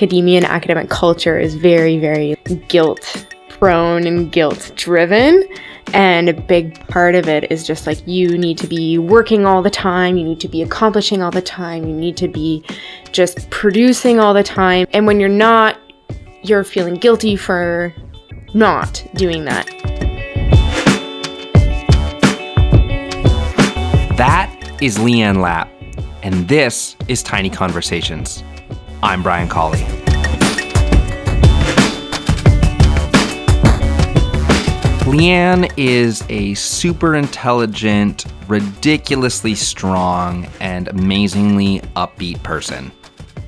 academia and academic culture is very, very guilt prone and guilt driven. And a big part of it is just like you need to be working all the time, you need to be accomplishing all the time, you need to be just producing all the time. And when you're not, you're feeling guilty for not doing that. That is Leann Lapp, and this is Tiny Conversations. I'm Brian Colley. Leann is a super intelligent, ridiculously strong, and amazingly upbeat person.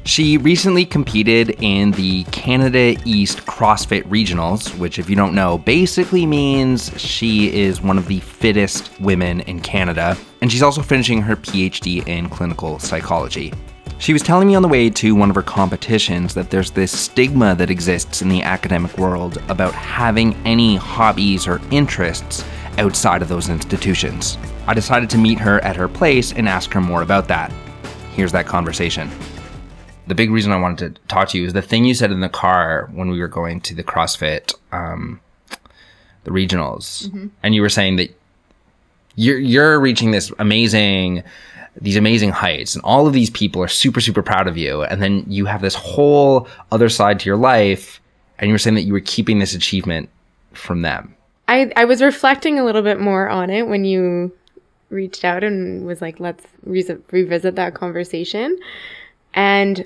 She recently competed in the Canada East CrossFit Regionals, which, if you don't know, basically means she is one of the fittest women in Canada. And she's also finishing her PhD in clinical psychology. She was telling me on the way to one of her competitions that there's this stigma that exists in the academic world about having any hobbies or interests outside of those institutions. I decided to meet her at her place and ask her more about that. Here's that conversation. The big reason I wanted to talk to you is the thing you said in the car when we were going to the CrossFit, um, the regionals, and you were saying that you're you're reaching this amazing these amazing heights and all of these people are super super proud of you and then you have this whole other side to your life and you were saying that you were keeping this achievement from them I, I was reflecting a little bit more on it when you reached out and was like, let's re- revisit that conversation. And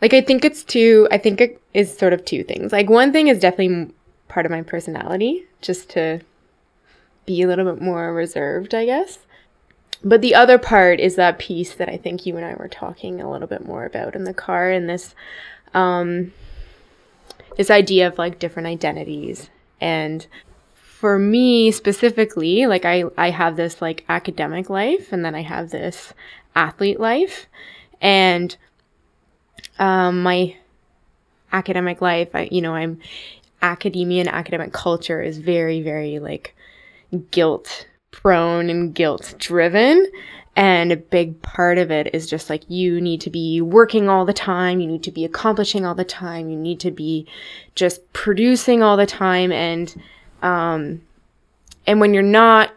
like, I think it's two, I think it is sort of two things. Like, one thing is definitely part of my personality, just to be a little bit more reserved, I guess. But the other part is that piece that I think you and I were talking a little bit more about in the car and this, um, this idea of like different identities. And for me specifically like i i have this like academic life and then i have this athlete life. And um my academic life i you know i'm academia and academic culture is very very like guilt prone and guilt driven and a big part of it is just like you need to be working all the time you need to be accomplishing all the time you need to be just producing all the time and um and when you're not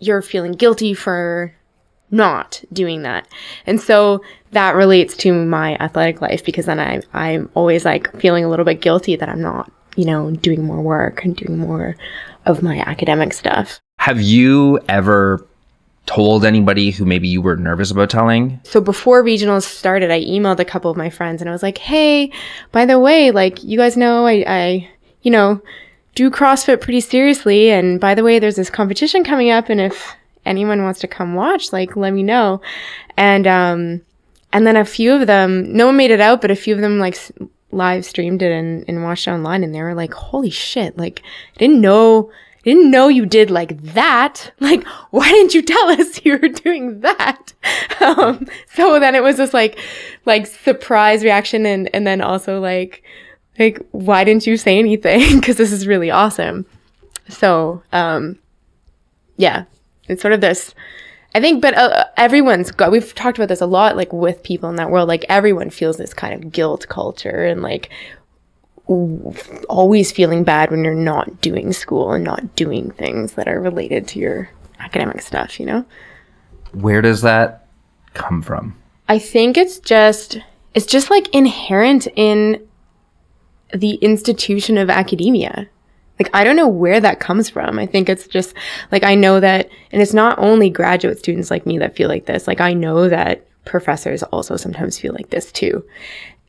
you're feeling guilty for not doing that. And so that relates to my athletic life because then I, i'm always like feeling a little bit guilty that i'm not you know doing more work and doing more of my academic stuff have you ever told anybody who maybe you were nervous about telling so before regionals started i emailed a couple of my friends and i was like hey by the way like you guys know i, I you know do CrossFit pretty seriously. And by the way, there's this competition coming up, and if anyone wants to come watch, like let me know. And um, and then a few of them, no one made it out, but a few of them like live streamed it and, and watched it online, and they were like, "Holy shit! Like I didn't know." Didn't know you did like that. Like, why didn't you tell us you were doing that? Um, so then it was just like, like surprise reaction, and and then also like, like why didn't you say anything because this is really awesome so um yeah it's sort of this i think but uh, everyone's got we've talked about this a lot like with people in that world like everyone feels this kind of guilt culture and like always feeling bad when you're not doing school and not doing things that are related to your academic stuff you know where does that come from I think it's just it's just like inherent in the institution of academia. Like I don't know where that comes from. I think it's just like I know that and it's not only graduate students like me that feel like this. Like I know that professors also sometimes feel like this too.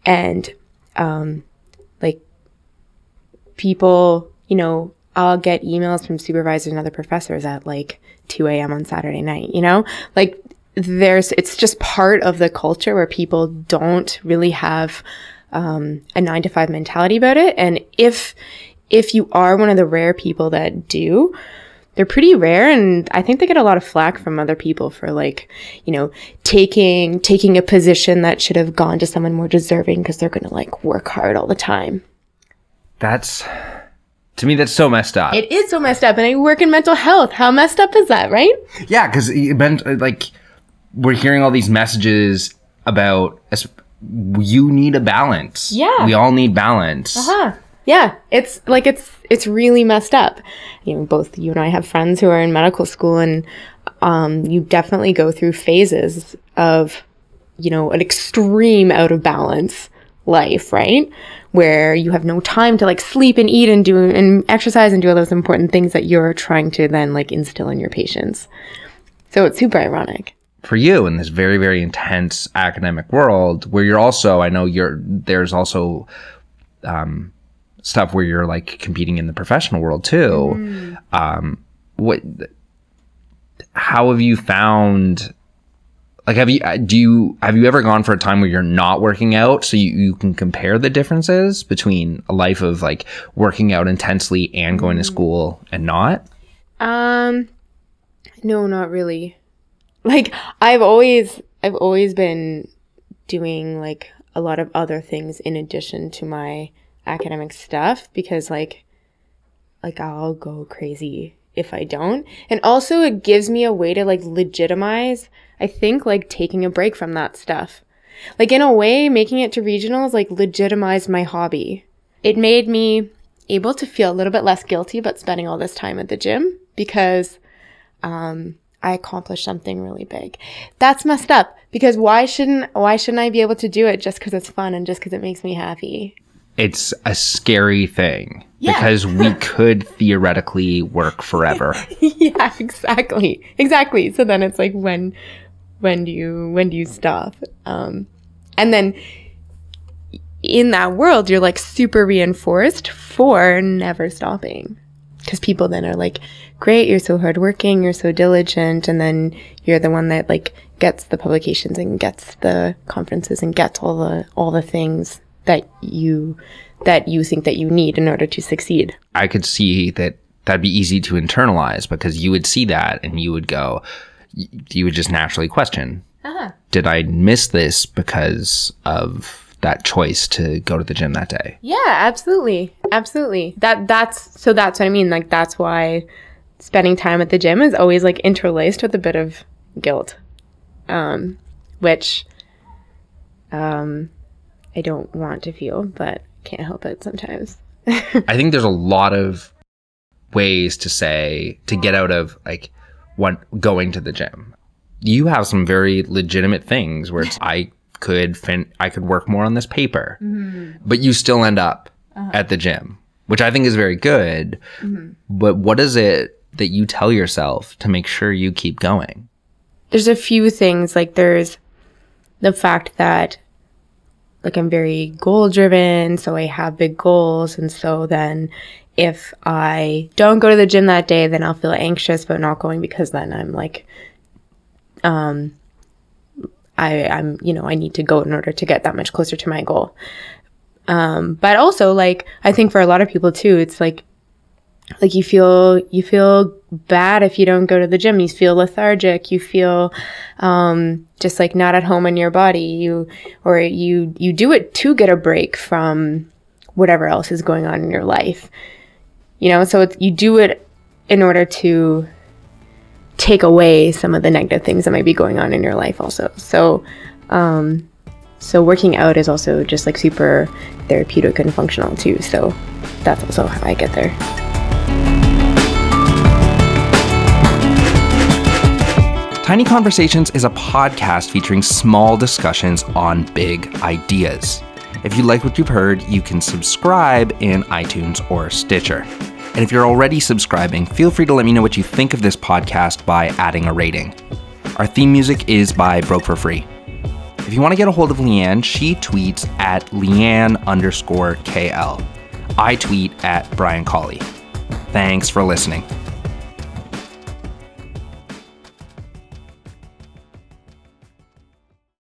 And um people, you know, I'll get emails from supervisors and other professors at like 2 a.m. on Saturday night, you know? Like there's, it's just part of the culture where people don't really have um, a nine to five mentality about it. And if, if you are one of the rare people that do, they're pretty rare and I think they get a lot of flack from other people for like, you know, taking taking a position that should have gone to someone more deserving because they're going to like work hard all the time. That's to me that's so messed up It is so messed up and I work in mental health. How messed up is that, right? Yeah, because like we're hearing all these messages about you need a balance. Yeah. We all need balance. Uh huh. Yeah, it's like it's it's really messed up. You know, both you and I have friends who are in medical school, and um, you definitely go through phases of, you know, an extreme out of balance life, right? Where you have no time to like sleep and eat and do and exercise and do all those important things that you're trying to then like instill in your patients. So it's super ironic. For you in this very, very intense academic world where you're also, I know you're, there's also, um, stuff where you're like competing in the professional world too. Um, what, how have you found, like, have you, uh, do you, have you ever gone for a time where you're not working out so you, you can compare the differences between a life of like working out intensely and going to school and not? Um, no, not really. Like I've always, I've always been doing like a lot of other things in addition to my academic stuff because like, like I'll go crazy if I don't. And also it gives me a way to like legitimize, I think like taking a break from that stuff. Like in a way, making it to regionals like legitimized my hobby. It made me able to feel a little bit less guilty about spending all this time at the gym because um, I accomplished something really big. That's messed up because why shouldn't why shouldn't I be able to do it just because it's fun and just because it makes me happy? It's a scary thing Yeah. because we could theoretically work forever. yeah, exactly, exactly. So then it's like when when do you when do you stop? Um, and then in that world, you're like super reinforced for never stopping. Because people then are like, great, you're so hardworking, you're so diligent, and then you're the one that like gets the publications and gets the conferences and gets all the all the things that you that you think that you need in order to succeed. I could see that that'd be easy to internalize because you would see that and you would go, you would just naturally question, did I miss this because of that choice to go to the gym that day? Yeah, absolutely. Absolutely. That that's so that's what I mean. Like that's why spending time at the gym is always like interlaced with a bit of guilt. Um which um I don't want to feel, but can't help it sometimes. I think there's a lot of ways to say to get out of like what going to the gym. You have some very legitimate things where it's I could fin- I could work more on this paper, mm-hmm. but you still end up uh-huh. at the gym, which I think is very good. Mm-hmm. But what is it that you tell yourself to make sure you keep going? There's a few things like there's the fact that like I'm very goal driven, so I have big goals and so then if I don't go to the gym that day, then I'll feel anxious about not going because then I'm like um I I'm you know, I need to go in order to get that much closer to my goal. Um but also like I think for a lot of people too, it's like like you feel you feel bad if you don't go to the gym. You feel lethargic. You feel um, just like not at home in your body. You or you you do it to get a break from whatever else is going on in your life. You know so you do it in order to take away some of the negative things that might be going on in your life also. So um, so working out is also just like super therapeutic and functional too. So that's also how i get there Tiny Conversations is a podcast featuring small discussions on big ideas. If you like what you've heard, you can subscribe in iTunes or Stitcher. And if you're already subscribing, feel free to let me know what you think of this podcast by adding a rating. Our theme music is by Broke for Free. If you want to get a hold of Leann, she tweets at Leann underscore KL. I tweet at Brian Colley. Thanks for listening.